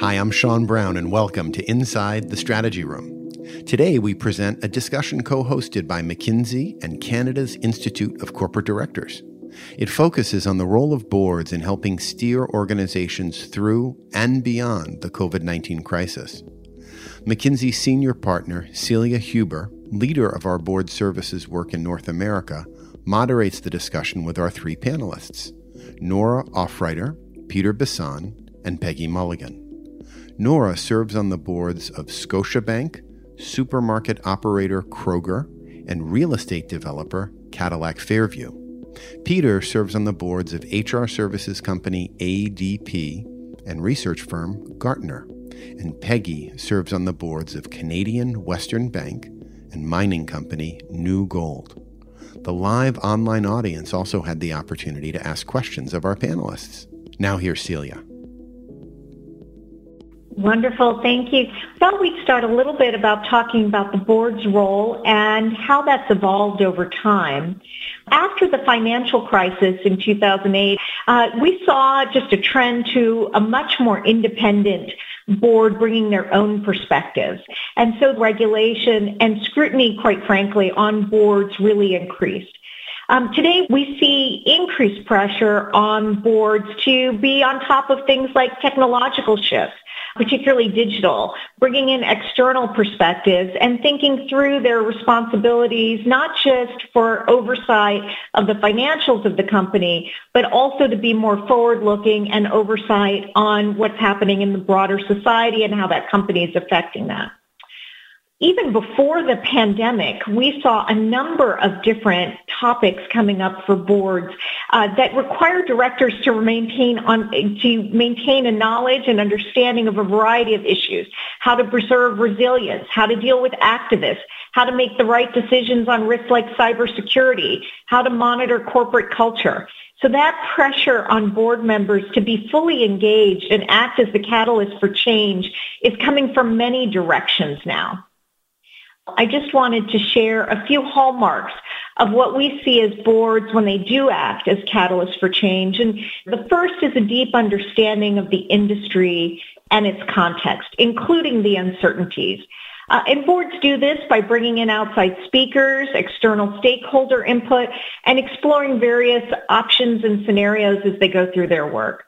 Hi, I'm Sean Brown, and welcome to Inside the Strategy Room. Today, we present a discussion co hosted by McKinsey and Canada's Institute of Corporate Directors. It focuses on the role of boards in helping steer organizations through and beyond the COVID 19 crisis. McKinsey senior partner Celia Huber, leader of our board services work in North America, moderates the discussion with our three panelists Nora Aufreiter, Peter Bisson, and Peggy Mulligan. Nora serves on the boards of Scotiabank, supermarket operator Kroger, and real estate developer Cadillac Fairview. Peter serves on the boards of HR services company ADP and research firm Gartner. And Peggy serves on the boards of Canadian Western Bank and mining company New Gold. The live online audience also had the opportunity to ask questions of our panelists. Now, here's Celia. Wonderful, thank you. Thought we'd start a little bit about talking about the board's role and how that's evolved over time. After the financial crisis in 2008, uh, we saw just a trend to a much more independent board bringing their own perspectives. And so regulation and scrutiny, quite frankly, on boards really increased. Um, today, we see increased pressure on boards to be on top of things like technological shifts particularly digital, bringing in external perspectives and thinking through their responsibilities, not just for oversight of the financials of the company, but also to be more forward-looking and oversight on what's happening in the broader society and how that company is affecting that even before the pandemic, we saw a number of different topics coming up for boards uh, that require directors to maintain on to maintain a knowledge and understanding of a variety of issues: how to preserve resilience, how to deal with activists, how to make the right decisions on risks like cybersecurity, how to monitor corporate culture. So that pressure on board members to be fully engaged and act as the catalyst for change is coming from many directions now. I just wanted to share a few hallmarks of what we see as boards when they do act as catalysts for change. And the first is a deep understanding of the industry and its context, including the uncertainties. Uh, and boards do this by bringing in outside speakers, external stakeholder input, and exploring various options and scenarios as they go through their work.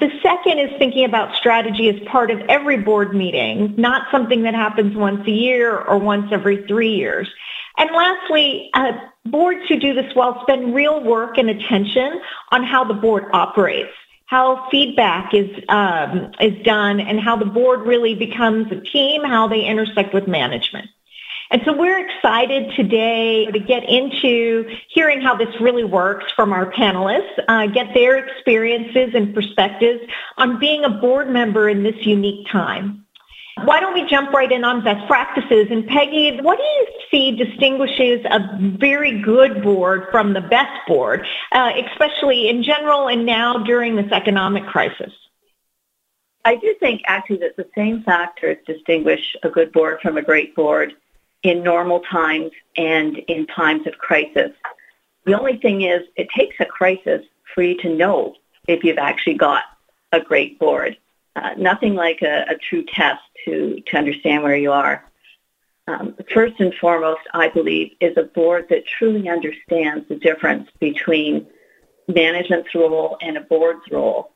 The second is thinking about strategy as part of every board meeting, not something that happens once a year or once every three years. And lastly, uh, boards who do this well spend real work and attention on how the board operates, how feedback is um, is done, and how the board really becomes a team, how they intersect with management. And so we're excited today to get into hearing how this really works from our panelists, uh, get their experiences and perspectives on being a board member in this unique time. Why don't we jump right in on best practices? And Peggy, what do you see distinguishes a very good board from the best board, uh, especially in general and now during this economic crisis? I do think actually that the same factors distinguish a good board from a great board in normal times and in times of crisis. The only thing is it takes a crisis for you to know if you've actually got a great board. Uh, nothing like a, a, true test to, to understand where you are. Um, first and foremost, I believe, is a board that truly understands the difference between management's role and a board's role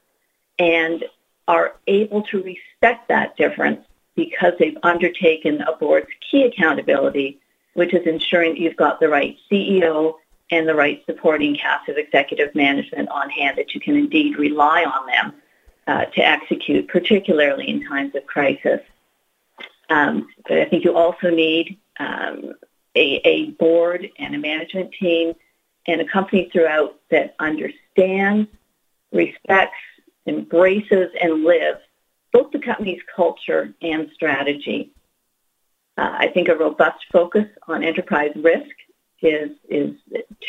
and are able to respect that difference because they've undertaken a board's key accountability, which is ensuring that you've got the right CEO and the right supporting cast of executive management on hand that you can indeed rely on them uh, to execute, particularly in times of crisis. Um, but I think you also need um, a, a board and a management team and a company throughout that understands, respects, embraces, and lives both the company's culture and strategy. Uh, I think a robust focus on enterprise risk is, is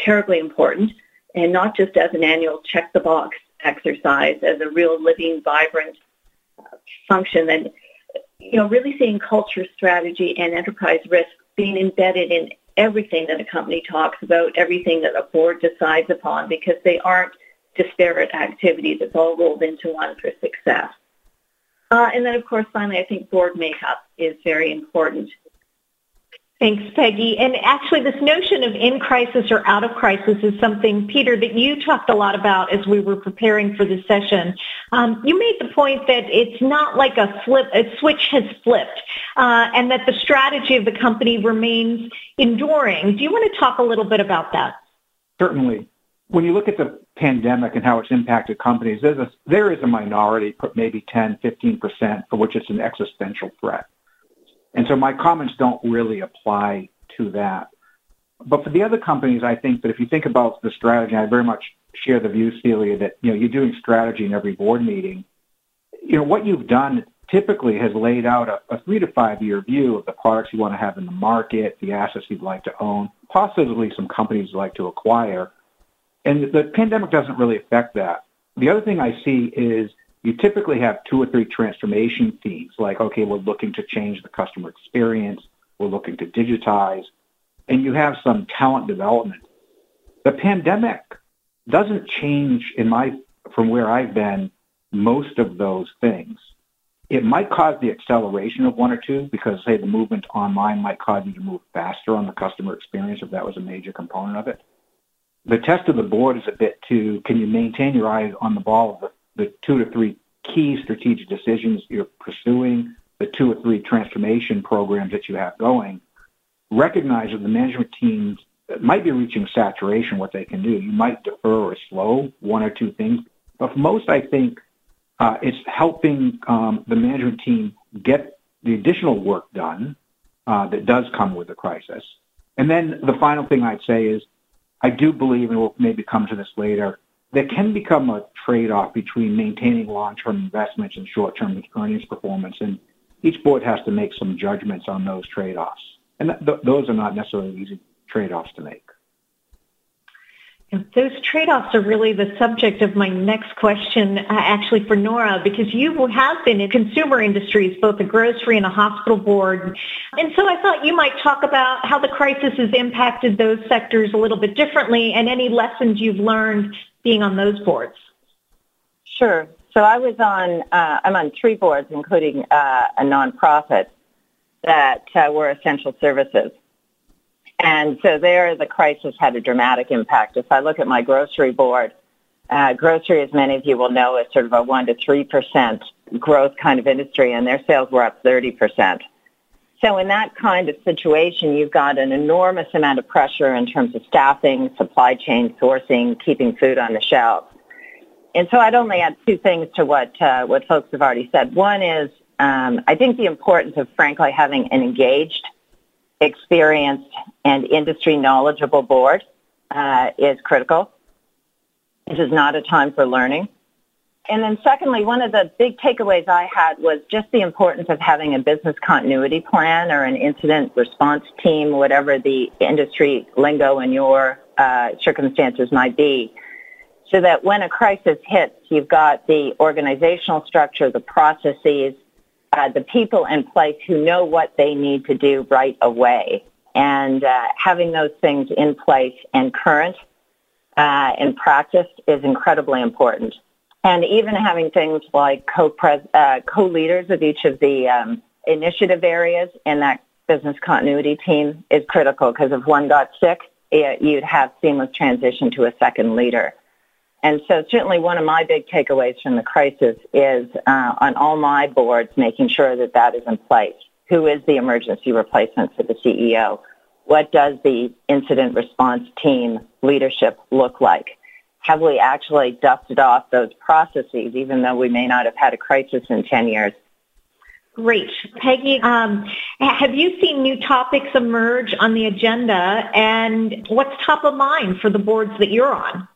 terribly important, and not just as an annual check the box exercise, as a real living, vibrant uh, function. And you know, really seeing culture, strategy, and enterprise risk being embedded in everything that a company talks about, everything that a board decides upon, because they aren't disparate activities. It's all rolled into one for success. Uh, and then, of course, finally, I think board makeup is very important. Thanks, Peggy. And actually, this notion of in crisis or out of crisis is something, Peter, that you talked a lot about as we were preparing for this session. Um, you made the point that it's not like a flip, a switch has flipped, uh, and that the strategy of the company remains enduring. Do you want to talk a little bit about that? Certainly. When you look at the pandemic and how it's impacted companies, there's a, there is a minority, maybe 10, 15%, for which it's an existential threat. And so my comments don't really apply to that. But for the other companies, I think that if you think about the strategy, I very much share the view, Celia, that you know you're doing strategy in every board meeting. You know what you've done typically has laid out a, a three to five year view of the products you want to have in the market, the assets you'd like to own, possibly some companies you'd like to acquire. And the pandemic doesn't really affect that. The other thing I see is you typically have two or three transformation themes, like, okay, we're looking to change the customer experience, we're looking to digitize, and you have some talent development. The pandemic doesn't change in my from where I've been most of those things. It might cause the acceleration of one or two because say the movement online might cause you to move faster on the customer experience if that was a major component of it. The test of the board is a bit to can you maintain your eyes on the ball of the the two to three key strategic decisions you're pursuing, the two or three transformation programs that you have going, recognize that the management teams might be reaching saturation what they can do. You might defer or slow one or two things, but most, I think uh, it's helping um, the management team get the additional work done uh, that does come with the crisis. And then the final thing I'd say is I do believe, and we'll maybe come to this later, there can become a trade-off between maintaining long-term investments and short-term earnings performance, and each board has to make some judgments on those trade-offs. And th- those are not necessarily easy trade-offs to make. Those trade-offs are really the subject of my next question, uh, actually for Nora, because you have been in consumer industries, both a grocery and a hospital board. And so I thought you might talk about how the crisis has impacted those sectors a little bit differently and any lessons you've learned being on those boards? Sure. So I was on, uh, I'm on three boards, including uh, a nonprofit that uh, were essential services. And so there, the crisis had a dramatic impact. If I look at my grocery board, uh, grocery, as many of you will know, is sort of a 1 to 3% growth kind of industry, and their sales were up 30%. So in that kind of situation, you've got an enormous amount of pressure in terms of staffing, supply chain, sourcing, keeping food on the shelves. And so I'd only add two things to what uh, what folks have already said. One is um, I think the importance of, frankly, having an engaged, experienced, and industry knowledgeable board uh, is critical. This is not a time for learning. And then secondly, one of the big takeaways I had was just the importance of having a business continuity plan or an incident response team, whatever the industry lingo in your uh, circumstances might be, so that when a crisis hits, you've got the organizational structure, the processes, uh, the people in place who know what they need to do right away. And uh, having those things in place and current uh, in practice is incredibly important and even having things like co-pres- uh, co-leaders of each of the um, initiative areas in that business continuity team is critical because if one got sick, it, you'd have seamless transition to a second leader. And so certainly one of my big takeaways from the crisis is uh, on all my boards making sure that that is in place. Who is the emergency replacement for the CEO? What does the incident response team leadership look like? have we actually dusted off those processes, even though we may not have had a crisis in 10 years? Great. Peggy, um, have you seen new topics emerge on the agenda and what's top of mind for the boards that you're on?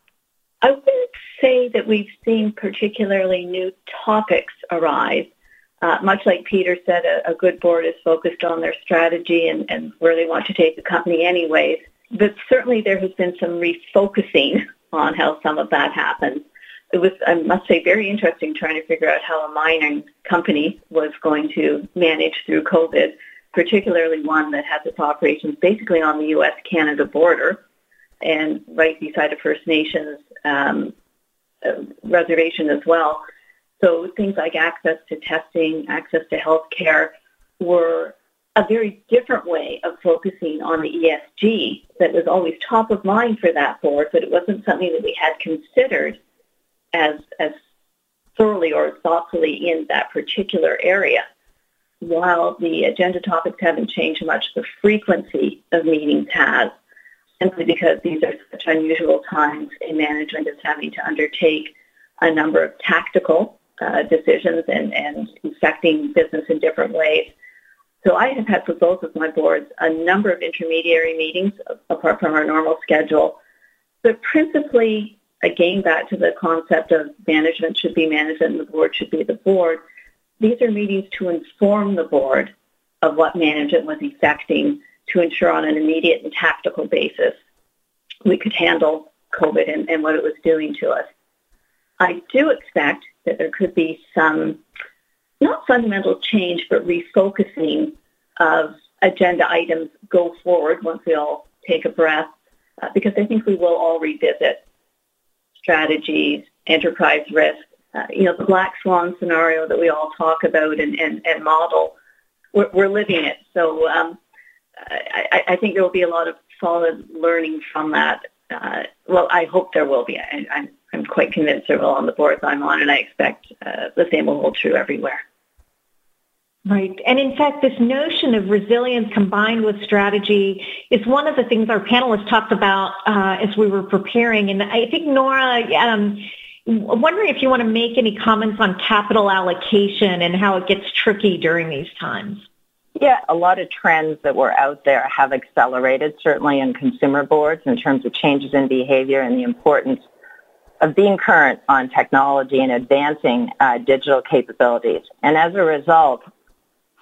I wouldn't say that we've seen particularly new topics arise. Uh, much like Peter said, a, a, good board is focused on their strategy and, and where they want to take the company anyways. But certainly there has been some refocusing on how some of that happens. It was, I must say, very interesting trying to figure out how a mining company was going to manage through COVID, particularly one that has its operations basically on the U.S.-Canada border and right beside a First Nations um, reservation as well. So things like access to testing, access to health care were a very different way of focusing on the ESG that was always top of mind for that board, but it wasn't something that we had considered as, as thoroughly or thoughtfully in that particular area. While the agenda topics haven't changed much, the frequency of meetings has, simply because these are such unusual times and management is having to undertake a number of tactical uh, decisions and, and affecting business in different ways. So I have had for both of my boards a number of intermediary meetings apart from our normal schedule, but principally, again, back to the concept of management should be management and the board should be the board. These are meetings to inform the board of what management was effecting to ensure on an immediate and tactical basis we could handle COVID and, and what it was doing to us. I do expect that there could be some, not fundamental change, but refocusing of agenda items go forward once we all take a breath, uh, because I think we will all revisit strategies, enterprise risk, uh, you know, the black swan scenario that we all talk about and, and, and model. We're, we're living it. So um, I, I, think there will be a lot of solid learning from that. Uh, well, I hope there will be. I, I'm, I'm quite convinced there will on the boards I'm on, and I expect uh, the same will hold true everywhere. Right. And in fact, this notion of resilience combined with strategy is one of the things our panelists talked about uh, as we were preparing. And I think, Nora, um, wondering if you want to make any comments on capital allocation and how it gets tricky during these times. Yeah, a lot of trends that were out there have accelerated, certainly in consumer boards, in terms of changes in behavior and the importance of being current on technology and advancing uh, digital capabilities. And as a result,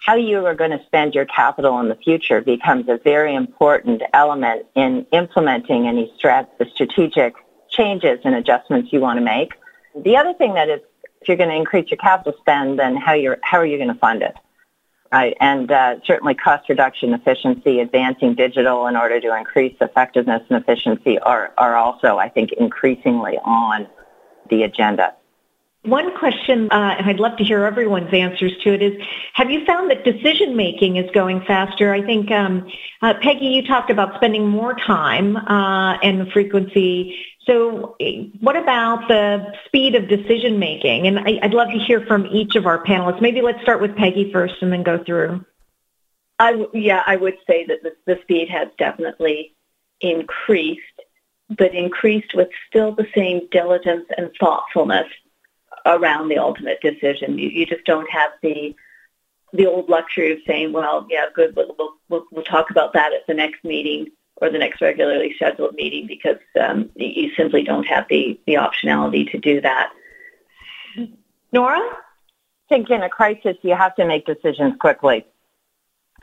how you are going to spend your capital in the future becomes a very important element in implementing any strat- strategic changes and adjustments you want to make. The other thing that is, if you're going to increase your capital spend, then how, you're, how are you going to fund it? Right, and uh, certainly cost reduction, efficiency, advancing digital in order to increase effectiveness and efficiency are, are also, I think, increasingly on the agenda. One question, uh, and I'd love to hear everyone's answers to it, is have you found that decision making is going faster? I think, um, uh, Peggy, you talked about spending more time uh, and frequency. So what about the speed of decision making? And I, would love to hear from each of our panelists. Maybe let's start with Peggy first and then go through. I, yeah, I would say that the, the speed has definitely increased, but increased with still the same diligence and thoughtfulness around the ultimate decision. You, you just don't have the the old luxury of saying, well, yeah, good, we'll, we'll, we'll talk about that at the next meeting or the next regularly scheduled meeting because um, you simply don't have the, the optionality to do that. Nora? I think in a crisis, you have to make decisions quickly.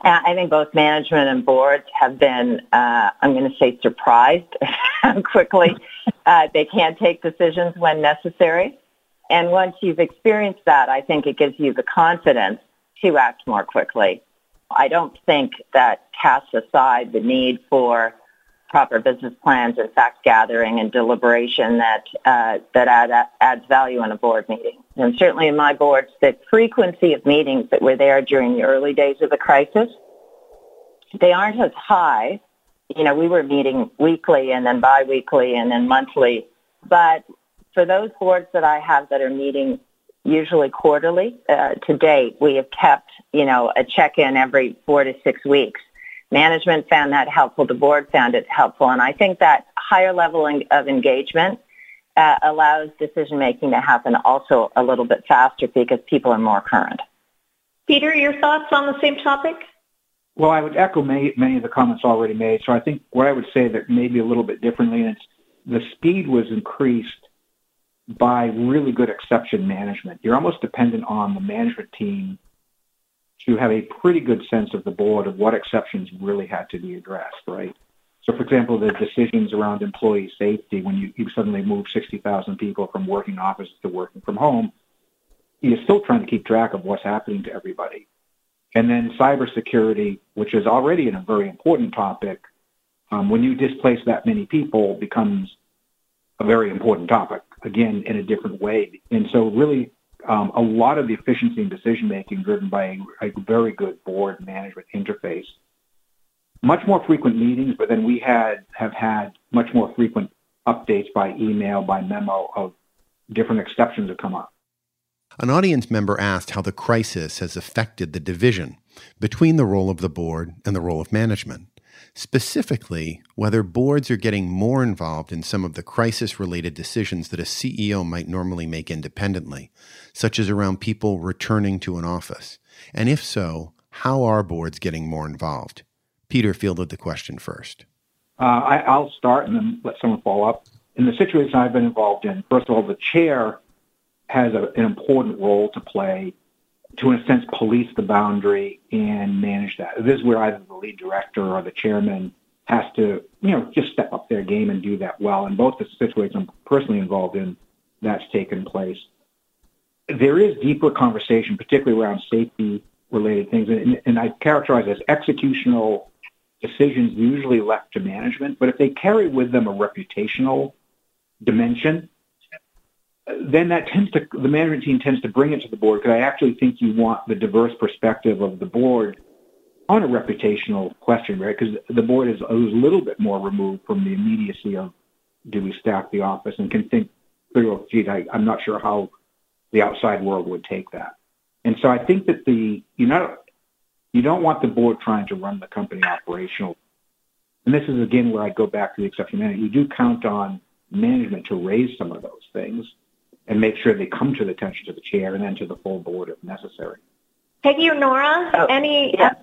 Uh, I think both management and boards have been, uh, I'm going to say, surprised how quickly uh, they can take decisions when necessary. And once you've experienced that, I think it gives you the confidence to act more quickly. I don't think that casts aside the need for proper business plans and fact gathering and deliberation that uh, that add, adds value in a board meeting. And certainly in my boards, the frequency of meetings that were there during the early days of the crisis, they aren't as high. You know, we were meeting weekly and then biweekly and then monthly, but for those boards that I have that are meeting usually quarterly, uh, to date, we have kept, you know, a check-in every four to six weeks. Management found that helpful. The board found it helpful. And I think that higher level of engagement uh, allows decision making to happen also a little bit faster because people are more current. Peter, your thoughts on the same topic? Well, I would echo many, many of the comments already made. So I think what I would say that maybe a little bit differently, and it's the speed was increased by really good exception management. You're almost dependent on the management team to have a pretty good sense of the board of what exceptions really had to be addressed, right? So, for example, the decisions around employee safety, when you, you suddenly move 60,000 people from working offices to working from home, you're still trying to keep track of what's happening to everybody. And then cybersecurity, which is already a very important topic, um, when you displace that many people, becomes a very important topic again in a different way. And so really um, a lot of the efficiency and decision making driven by a, a very good board management interface. Much more frequent meetings, but then we had have had much more frequent updates by email, by memo of different exceptions that come up. An audience member asked how the crisis has affected the division between the role of the board and the role of management. Specifically, whether boards are getting more involved in some of the crisis related decisions that a CEO might normally make independently, such as around people returning to an office. And if so, how are boards getting more involved? Peter fielded the question first. Uh, I, will start and then let someone follow up. In the situation I've been involved in, first of all, the chair has a, an important role to play to, in a sense, police the boundary and manage that. This is where either the lead director or the chairman has to, you know, just step up their game and do that well. And both the situations I'm personally involved in, that's taken place. There is deeper conversation, particularly around safety related things, and, and I characterize as executional decisions usually left to management. But if they carry with them a reputational dimension, then that tends to the management team tends to bring it to the board because I actually think you want the diverse perspective of the board on a reputational question, right? Because the board is a little bit more removed from the immediacy of do we staff the office and can think through, oh, gee, I, I'm not sure how the outside world would take that. And so I think that the you know you don't want the board trying to run the company operational. And this is again where I go back to the exception. Management, you do count on management to raise some of those things and make sure they come to the attention of the chair and then to the full board if necessary. Peggy or Nora, oh, any? Yeah.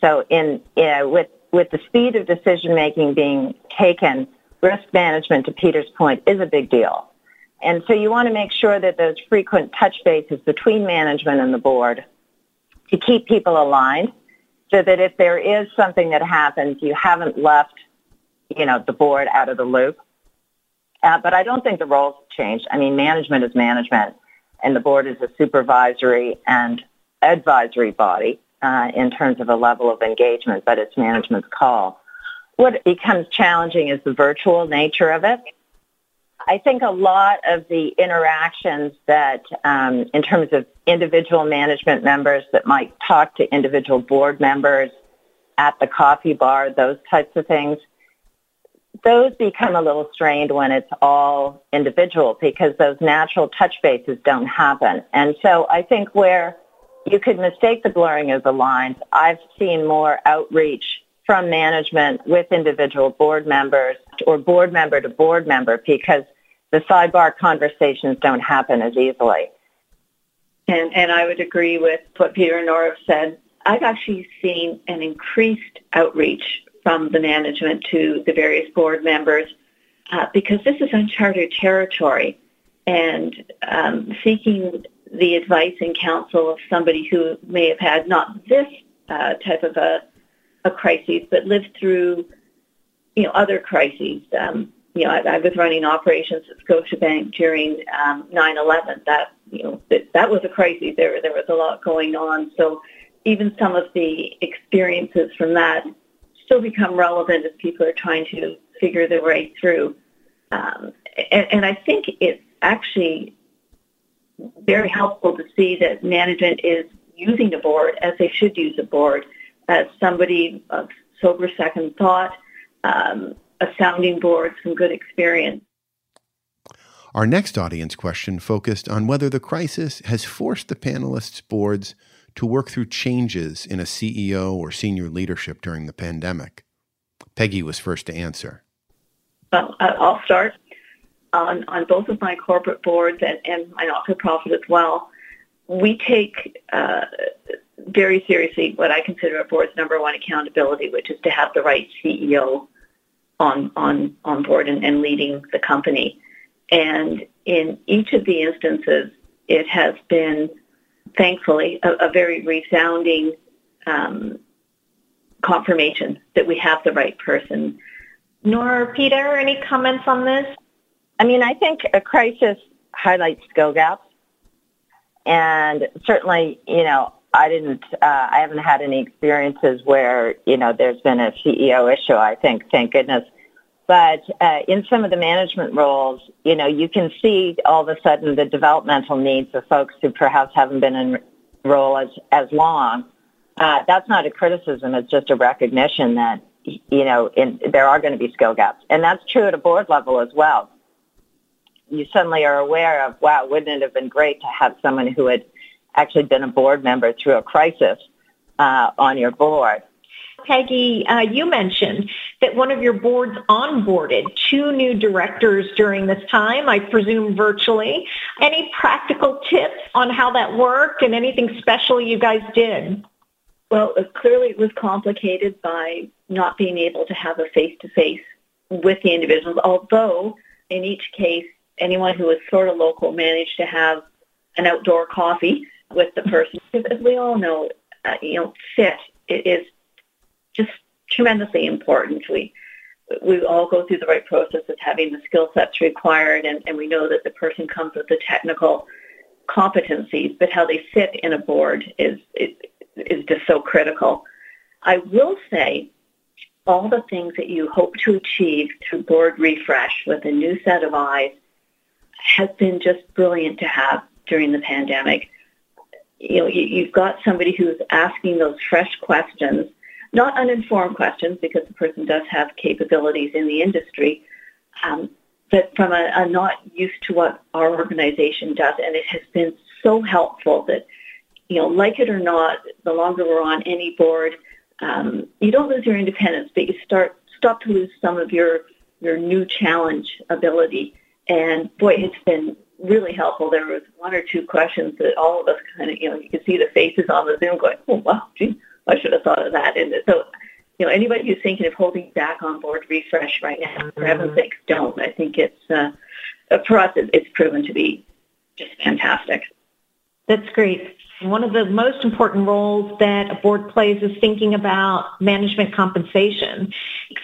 so in with with the speed of decision making being taken, risk management, to Peter's point, is a big deal. And so you want to make sure that those frequent touch bases between management and the board to keep people aligned so that if there is something that happens, you haven't left, you know, the board out of the loop. Uh, but I don't think the roles have changed. I mean, management is management, and the board is a supervisory and advisory body uh, in terms of a level of engagement, but it's management's call. What becomes challenging is the virtual nature of it. I think a lot of the interactions that, um, in terms of individual management members that might talk to individual board members at the coffee bar, those types of things, those become a little strained when it's all individual because those natural touch bases don't happen. And so I think where you could mistake the blurring of the lines, I've seen more outreach from management with individual board members or board member to board member because the sidebar conversations don't happen as easily. And, and I would agree with what Peter and Nora said. I've actually seen an increased outreach from the management to the various board members uh, because this is uncharted territory and um, seeking the advice and counsel of somebody who may have had not this uh, type of a, a crisis, but lived through, you know, other crises. Um, you know, I, I was running operations at Scotiabank during um, 9/11. That you know, that, that was a crisis. There, there was a lot going on. So, even some of the experiences from that still become relevant as people are trying to figure their way through. Um, and, and I think it's actually very helpful to see that management is using the board as they should use the board as somebody of sober second thought, um, a sounding board, some good experience. Our next audience question focused on whether the crisis has forced the panelists' boards to work through changes in a CEO or senior leadership during the pandemic? Peggy was first to answer. Well, I'll start. On, on both of my corporate boards and, and my not-for-profit as well, we take uh, very seriously what I consider a board's number one accountability, which is to have the right CEO on on on board and, and leading the company. And in each of the instances, it has been thankfully, a, a very resounding um, confirmation that we have the right person. Nor Peter, any comments on this? I mean, I think a crisis highlights skill gaps. And certainly, you know, I didn't, uh, I haven't had any experiences where, you know, there's been a CEO issue. I think, thank goodness, But uh, in some of the management roles, you know, you can see all of a sudden the developmental needs of folks who perhaps haven't been in role as, as long. Uh, that's not a criticism. It's just a recognition that, you know, in, there are going to be skill gaps. And that's true at a board level as well. You suddenly are aware of, wow, wouldn't it have been great to have someone who had actually been a board member through a crisis uh, on your board? Peggy, uh, you mentioned that one of your boards onboarded two new directors during this time, I presume virtually. Any practical tips on how that worked and anything special you guys did? Well, clearly it was complicated by not being able to have a face-to-face with the individuals, although in each case, anyone who was sort of local managed to have an outdoor coffee with the person. Because as we all know, uh, you know, fit is just tremendously important. We we all go through the right process of having the skill sets required, and, and we know that the person comes with the technical competencies, but how they fit in a board is, is, is just so critical. I will say all the things that you hope to achieve through board refresh with a new set of eyes has been just brilliant to have during the pandemic. You know, you, have got somebody who's asking those fresh questions not uninformed questions because the person does have capabilities in the industry, um, but from a, a not used to what our organization does. And it has been so helpful that, you know, like it or not, the longer we're on any board, um, you don't lose your independence, but you start stop to lose some of your your new challenge ability. And boy, it's been really helpful. There was one or two questions that all of us kind of, you know, you could see the faces on the Zoom going, oh, wow, gee, I should have thought of that. And so, you know, anybody who's thinking of holding back on board refresh right now, for heaven's sakes, don't. I think it's, uh, for us, it's proven to be just fantastic. That's great. One of the most important roles that a board plays is thinking about management compensation.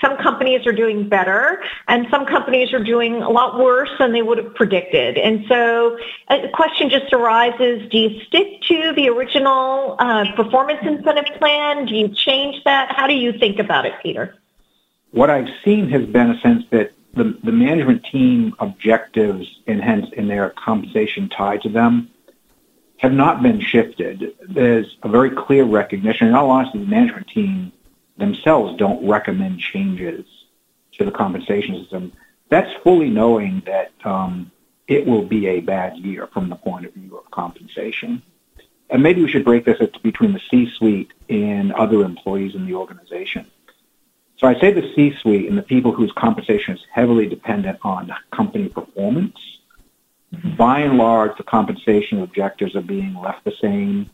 Some companies are doing better and some companies are doing a lot worse than they would have predicted. And so the question just arises, do you stick to the original uh, performance incentive plan? Do you change that? How do you think about it, Peter? What I've seen has been a sense that the, the management team objectives and hence in their compensation tied to them have not been shifted. There's a very clear recognition. In all honesty, the management team themselves don't recommend changes to the compensation system. That's fully knowing that um, it will be a bad year from the point of view of compensation. And maybe we should break this between the C-suite and other employees in the organization. So I say the C-suite and the people whose compensation is heavily dependent on company performance by and large, the compensation objectives are being left the same,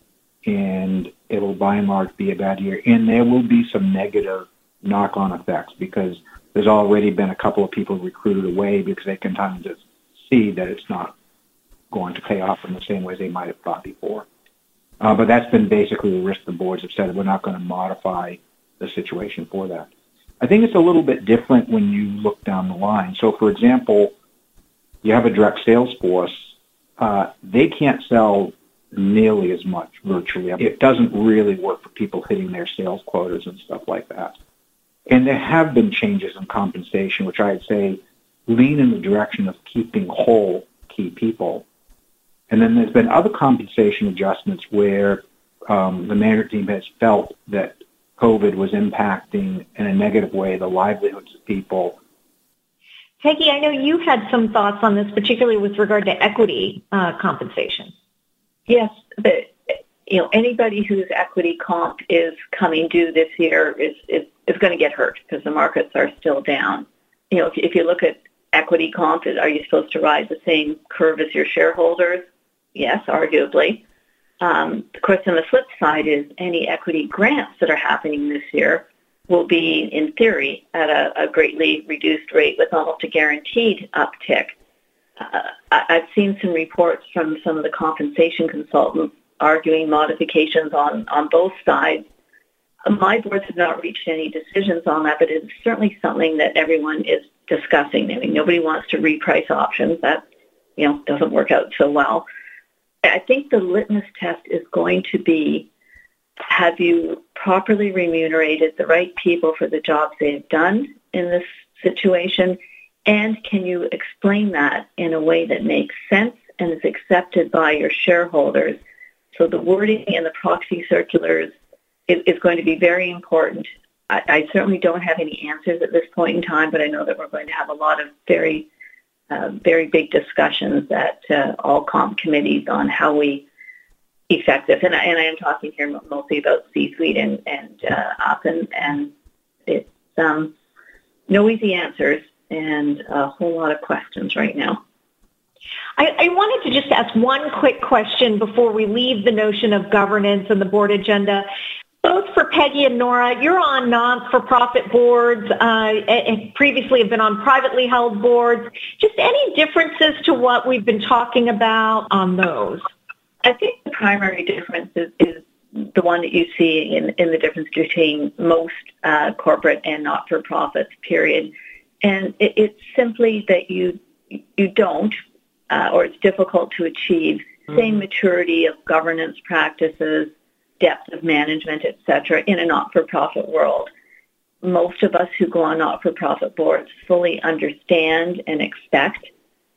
and it will by and large be a bad year. And there will be some negative knock-on effects because there's already been a couple of people recruited away because they can kind of see that it's not going to pay off in the same way they might have thought before. Uh, but that's been basically the risk the boards have said we're not going to modify the situation for that. I think it's a little bit different when you look down the line. So, for example, you have a direct sales force, uh, they can't sell nearly as much virtually. It doesn't really work for people hitting their sales quotas and stuff like that. And there have been changes in compensation, which I'd say lean in the direction of keeping whole key people. And then there's been other compensation adjustments where um, the management team has felt that COVID was impacting in a negative way the livelihoods of people Peggy, I know you had some thoughts on this, particularly with regard to equity uh, compensation. Yes, but you know anybody whose equity comp is coming due this year is is, is going to get hurt because the markets are still down. You know, if, if you look at equity comp, are you supposed to ride the same curve as your shareholders? Yes, arguably. Um, of course, on the flip side is any equity grants that are happening this year will be, in theory, at a, a greatly reduced rate with almost a guaranteed uptick. Uh, I've seen some reports from some of the compensation consultants arguing modifications on, on both sides. My boards have not reached any decisions on that, but it's certainly something that everyone is discussing. I mean, nobody wants to reprice options. That, you know, doesn't work out so well. I think the litmus test is going to be have you properly remunerated the right people for the jobs they have done in this situation? And can you explain that in a way that makes sense and is accepted by your shareholders? So the wording in the proxy circulars is, is going to be very important. I, I, certainly don't have any answers at this point in time, but I know that we're going to have a lot of very, uh, very big discussions at uh, all comp committees on how we effect this. And I, and I am talking here mostly about C-suite and, and uh, and, it's um, no easy answers and a whole lot of questions right now. I, I, wanted to just ask one quick question before we leave the notion of governance and the board agenda. Both for Peggy and Nora, you're on non-for-profit boards, uh, and previously have been on privately held boards. Just any differences to what we've been talking about on those? I think the primary difference is, is the one that you see in, in the difference between most uh, corporate and not-for-profits, period. And it, it's simply that you you don't, uh, or it's difficult to achieve, mm-hmm. same maturity of governance practices, depth of management, etc., in a not-for-profit world. Most of us who go on not-for-profit boards fully understand and expect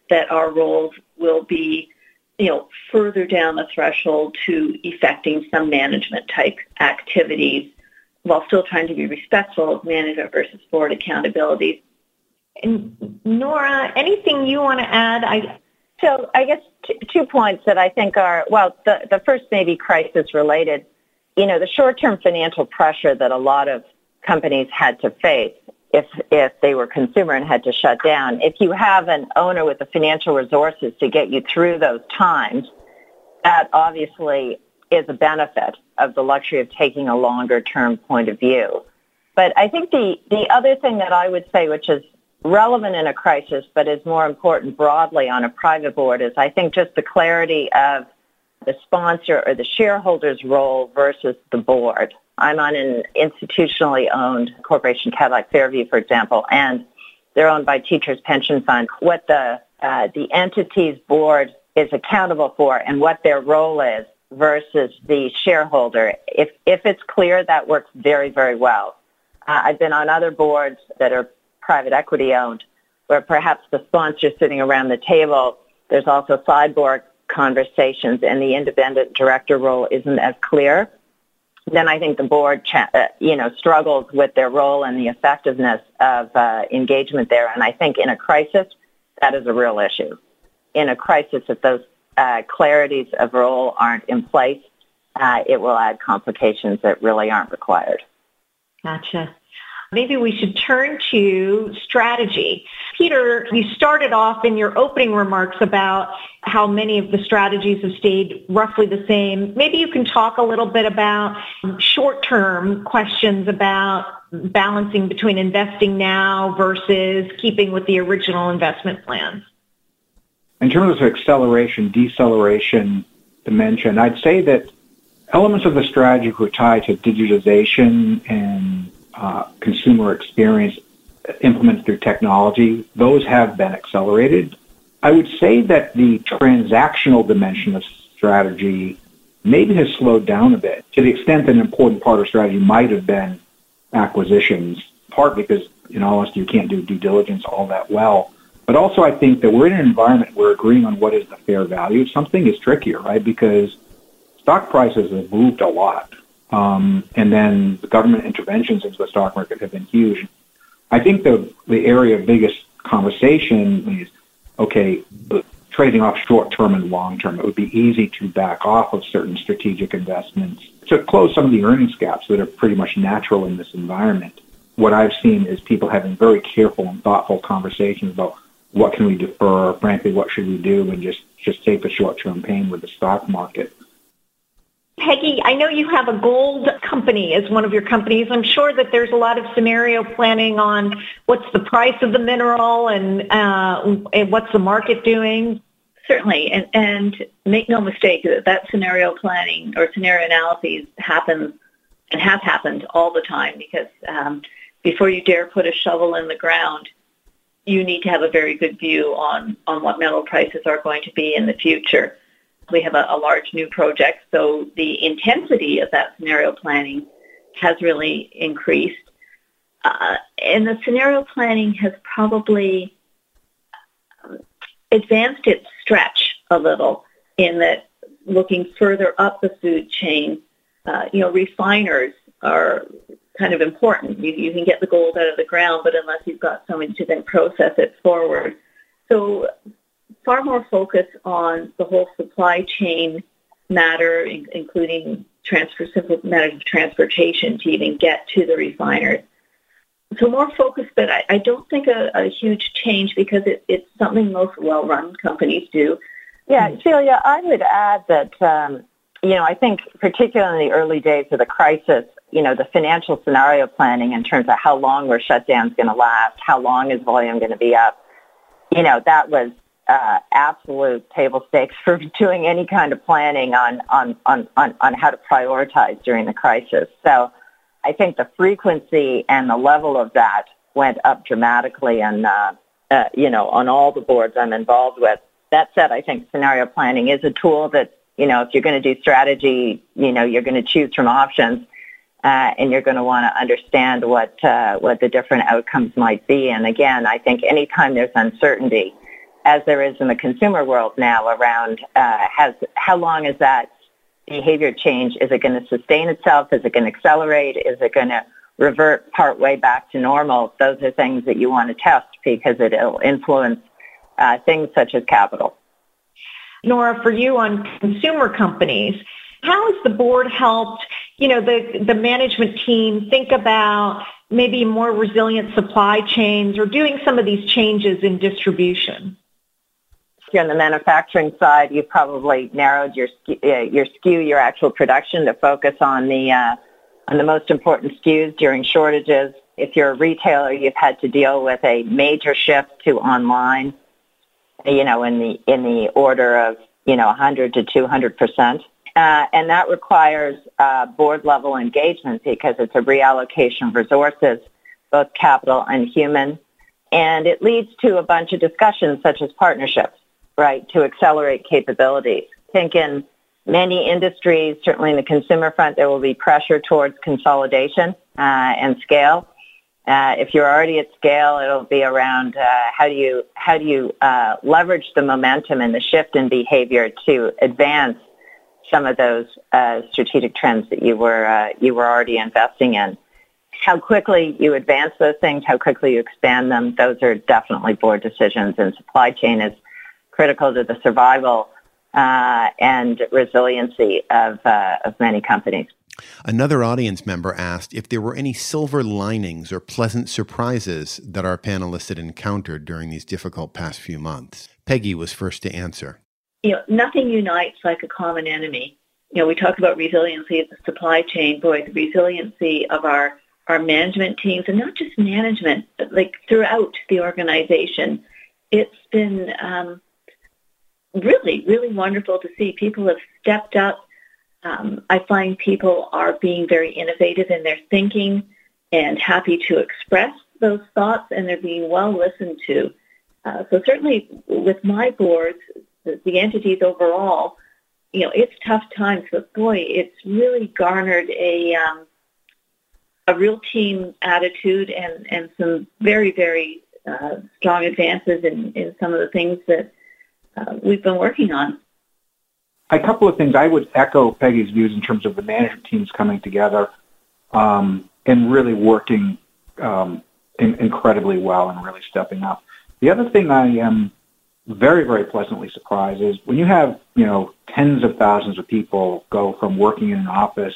that our roles will be, you know, further down the threshold to effecting some management type activities while still trying to be respectful of management versus board accountability. And Nora, anything you want to add? I so I guess t- two points that I think are well. The the first maybe crisis related. You know, the short term financial pressure that a lot of companies had to face if if they were consumer and had to shut down. If you have an owner with the financial resources to get you through those times, that obviously is a benefit of the luxury of taking a longer term point of view. But I think the, the other thing that I would say, which is relevant in a crisis, but is more important broadly on a private board is I think just the clarity of the sponsor or the shareholder's role versus the board. I'm on an institutionally owned corporation, Cadillac Fairview, for example, and they're owned by Teachers Pension Fund. What the uh, the entity's board is accountable for and what their role is versus the shareholder. If if it's clear, that works very very well. Uh, I've been on other boards that are private equity owned, where perhaps the sponsor sitting around the table, there's also sideboard conversations and the independent director role isn't as clear, then I think the board, uh, you know, struggles with their role and the effectiveness of uh, engagement there. And I think in a crisis, that is a real issue. In a crisis, if those uh, clarities of role aren't in place, uh, it will add complications that really aren't required. Gotcha maybe we should turn to strategy. Peter, you started off in your opening remarks about how many of the strategies have stayed roughly the same. Maybe you can talk a little bit about short-term questions about balancing between investing now versus keeping with the original investment plan. In terms of acceleration, deceleration dimension, I'd say that elements of the strategy were tied to digitization and uh, consumer experience implemented through technology, those have been accelerated. I would say that the transactional dimension of strategy maybe has slowed down a bit to the extent that an important part of strategy might have been acquisitions, part because, in all honesty, you can't do due diligence all that well. But also, I think that we're in an environment where agreeing on what is the fair value of something is trickier, right? Because stock prices have moved a lot. Um, and then the government interventions into the stock market have been huge. I think the the area of biggest conversation is okay, uh, trading off short term and long term. It would be easy to back off of certain strategic investments to close some of the earnings gaps that are pretty much natural in this environment. What I've seen is people having very careful and thoughtful conversations about what can we defer, frankly, what should we do, and just just take the short term pain with the stock market. Peggy, I know you have a gold company as one of your companies. I'm sure that there's a lot of scenario planning on what's the price of the mineral and, uh, and what's the market doing. Certainly, and, and make no mistake that that scenario planning or scenario analyses happens and have happened all the time because um, before you dare put a shovel in the ground, you need to have a very good view on, on what metal prices are going to be in the future. We have a, a large new project, so the intensity of that scenario planning has really increased. Uh, and the scenario planning has probably advanced its stretch a little in that looking further up the food chain, uh, you know, refiners are kind of important. You, you can get the gold out of the ground, but unless you've got someone to then process it forward. So far more focus on the whole supply chain matter, in, including transfer simple matters of transportation to even get to the refiners. So more focus, but I, I don't think a, a huge change because it, it's something most well-run companies do. Yeah, Celia, I would add that, um, you know, I think particularly in the early days of the crisis, you know, the financial scenario planning in terms of how long were shutdowns going to last, how long is volume going to be up, you know, that was uh, absolute table stakes for doing any kind of planning on, on, on, on, on how to prioritize during the crisis. So I think the frequency and the level of that went up dramatically and, uh, uh, you know, on all the boards I'm involved with. That said, I think scenario planning is a tool that, you know, if you're going to do strategy, you know, you're going to choose from options. Uh, and you're going to want to understand what uh, what the different outcomes might be. And again, I think anytime there's uncertainty, as there is in the consumer world now around uh, has how long is that behavior change? Is it going to sustain itself? Is it going to accelerate? Is it going to revert part way back to normal? Those are things that you want to test because it'll influence uh, things such as capital. Nora, for you on consumer companies, how has the board helped, you know, the, the management team think about maybe more resilient supply chains or doing some of these changes in distribution? You're on the manufacturing side, you've probably narrowed your uh, your SKU, your actual production, to focus on the uh, on the most important SKUs during shortages. If you're a retailer, you've had to deal with a major shift to online you know, in the in the order of you know 100 to 200 percent, uh, and that requires uh, board level engagement because it's a reallocation of resources, both capital and human, and it leads to a bunch of discussions such as partnerships, right, to accelerate capabilities. I think in many industries, certainly in the consumer front, there will be pressure towards consolidation uh, and scale. Uh, if you're already at scale, it'll be around uh, how do you how do you uh, leverage the momentum and the shift in behavior to advance some of those uh, strategic trends that you were uh, you were already investing in. How quickly you advance those things, how quickly you expand them, those are definitely board decisions. And supply chain is critical to the survival uh, and resiliency of of many companies. Another audience member asked if there were any silver linings or pleasant surprises that our panelists had encountered during these difficult past few months. Peggy was first to answer. You know, nothing unites like a common enemy. You know, we talk about resiliency of the supply chain. Boy, the resiliency of our, our management teams, and not just management, but like throughout the organization. It's been um, really, really wonderful to see people have stepped up um, I find people are being very innovative in their thinking and happy to express those thoughts, and they're being well listened to. Uh, so certainly with my boards, the, the, entities overall, you know, it's tough times, but boy, it's really garnered a um, a real team attitude and, and some very, very uh, strong advances in, in some of the things that uh, we've been working on a couple of things I would echo Peggy's views in terms of the management teams coming together um, and really working um, in, incredibly well and really stepping up. The other thing I am very, very pleasantly surprised is when you have, you know, tens of thousands of people go from working in an office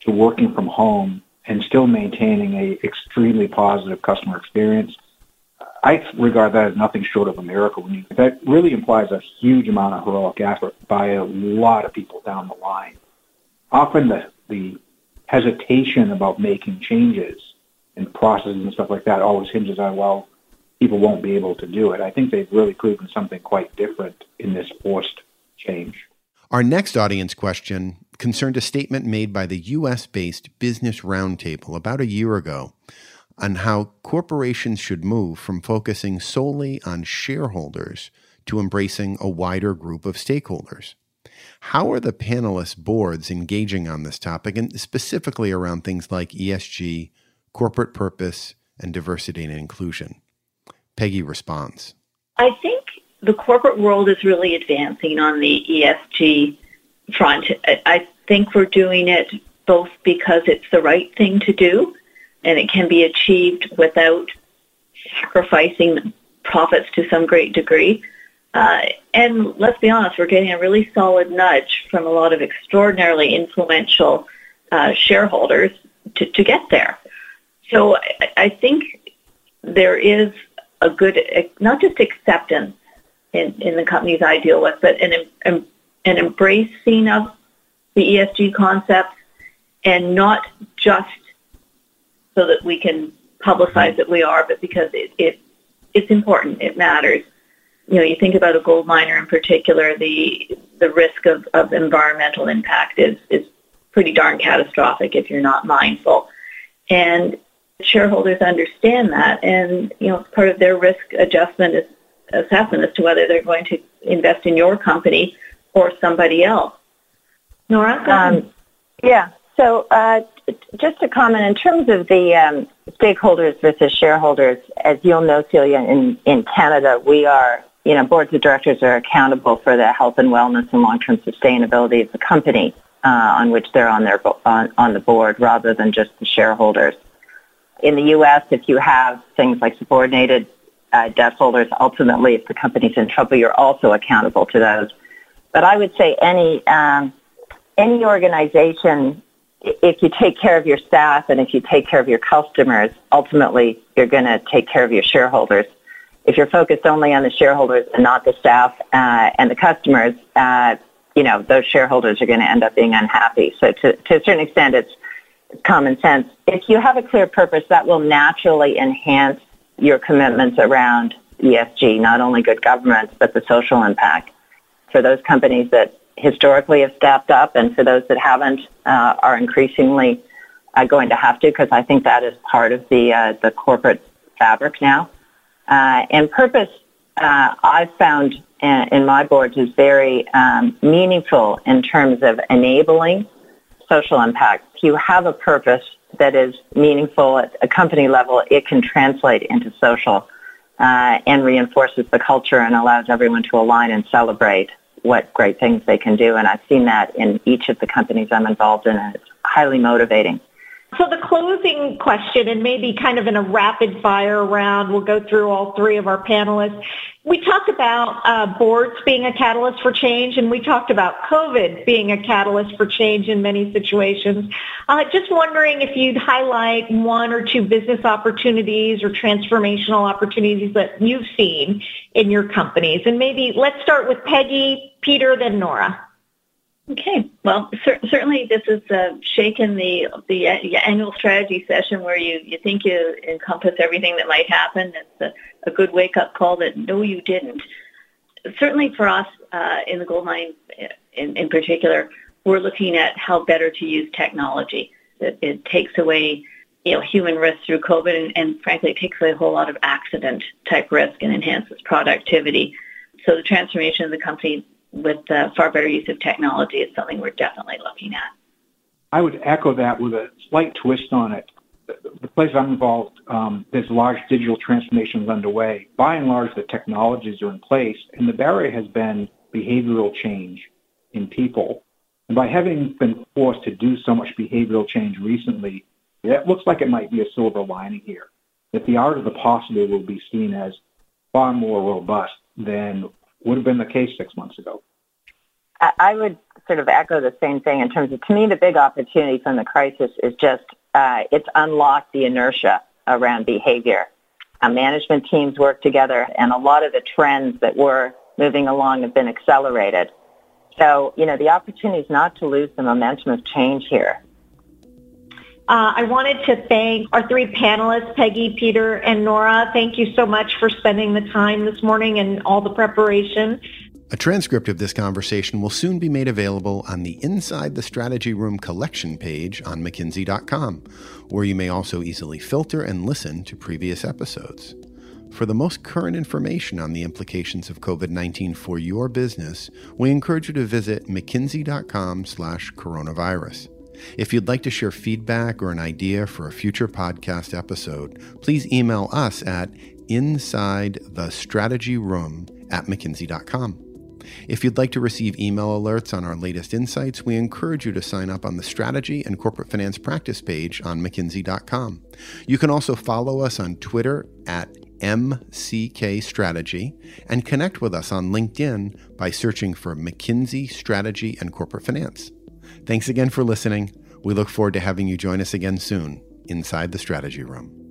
to working from home and still maintaining a extremely positive customer experience – I regard that as nothing short of a miracle. That really implies a huge amount of heroic effort by a lot of people down the line. Often the, the hesitation about making changes and processes and stuff like that always hinges on, well, people won't be able to do it. I think they've really proven something quite different in this forced change. Our next audience question concerned a statement made by the U.S. based Business Roundtable about a year ago on how corporations should move from focusing solely on shareholders to embracing a wider group of stakeholders. How are the panelists' boards engaging on this topic, and specifically around things like ESG, corporate purpose, and diversity and inclusion. Peggy responds. I think the corporate world is really advancing on the ESG front. I think we're doing it both because it's the right thing to do and it can be achieved without sacrificing profits to some great degree. Uh, and let's be honest, we're getting a really solid nudge from a lot of extraordinarily influential uh, shareholders to, to get there. So I, I think there is a good, not just acceptance in, in the companies I deal with, but an, an embracing of the ESG concepts and not just so that we can publicize that we are, but because it, it it's important, it matters. You know, you think about a gold miner in particular, the the risk of, of environmental impact is, is pretty darn catastrophic if you're not mindful. And shareholders understand that and you know it's part of their risk adjustment is, assessment as to whether they're going to invest in your company or somebody else. Nora? Um, yeah. So uh, just a comment in terms of the um, stakeholders versus shareholders, as you'll know, Celia, in, in Canada, we are, you know, boards of directors are accountable for the health and wellness and long-term sustainability of the company uh, on which they're on their on, on the board, rather than just the shareholders. In the U.S., if you have things like subordinated uh, debt holders, ultimately, if the company's in trouble, you're also accountable to those. But I would say any um, any organization if you take care of your staff and if you take care of your customers, ultimately you're going to take care of your shareholders. If you're focused only on the shareholders and not the staff uh, and the customers, uh, you know those shareholders are going to end up being unhappy. So to, to a certain extent, it's, common sense. If you have a clear purpose, that will naturally enhance your commitments around ESG, not only good governance but the social impact. For those companies that historically have stepped up, and for those that haven't, uh, are increasingly uh, going to have to, because I think that is part of the uh, the corporate fabric now. Uh, and purpose, uh, I've found in, in, my boards is very um, meaningful in terms of enabling social impact. If you have a purpose that is meaningful at a company level, it can translate into social. Uh, and reinforces the culture and allows everyone to align and celebrate what great things they can do. And I've seen that in each of the companies I'm involved in, and it's highly motivating. So the closing question, and maybe kind of in a rapid fire round, we'll go through all three of our panelists. We talked about uh, boards being a catalyst for change, and we talked about COVID being a catalyst for change in many situations. Uh, just wondering if you'd highlight one or two business opportunities or transformational opportunities that you've seen in your companies. And maybe let's start with Peggy, Peter, then Nora. Okay. Well, cer- certainly this is uh, shaken the the annual strategy session where you, you think you encompass everything that might happen. It's a, a good wake up call that no, you didn't. Certainly for us uh, in the gold mine in, in particular, we're looking at how better to use technology. It, it takes away you know, human risk through COVID and, and frankly it takes away a whole lot of accident type risk and enhances productivity. So the transformation of the company with the far better use of technology is something we're definitely looking at. I would echo that with a slight twist on it. The place I'm involved, um, there's large digital transformations underway. By and large, the technologies are in place, and the barrier has been behavioral change in people. And by having been forced to do so much behavioral change recently, it looks like it might be a silver lining here. That the art of the possible will be seen as far more robust than would have been the case six months ago. I would sort of echo the same thing in terms of, to me, the big opportunity from the crisis is just uh, it's unlocked the inertia around behavior. Uh, management teams work together, and a lot of the trends that were moving along have been accelerated. So, you know, the opportunity is not to lose the momentum of change here. Uh, I wanted to thank our three panelists, Peggy, Peter, and Nora. Thank you so much for spending the time this morning and all the preparation. A transcript of this conversation will soon be made available on the Inside the Strategy Room collection page on McKinsey.com, where you may also easily filter and listen to previous episodes. For the most current information on the implications of COVID-19 for your business, we encourage you to visit mckinsey.com slash coronavirus. If you'd like to share feedback or an idea for a future podcast episode, please email us at inside the strategy room at mckinsey.com. If you'd like to receive email alerts on our latest insights, we encourage you to sign up on the Strategy and Corporate Finance Practice page on McKinsey.com. You can also follow us on Twitter at MCK Strategy and connect with us on LinkedIn by searching for McKinsey Strategy and Corporate Finance. Thanks again for listening. We look forward to having you join us again soon inside the Strategy Room.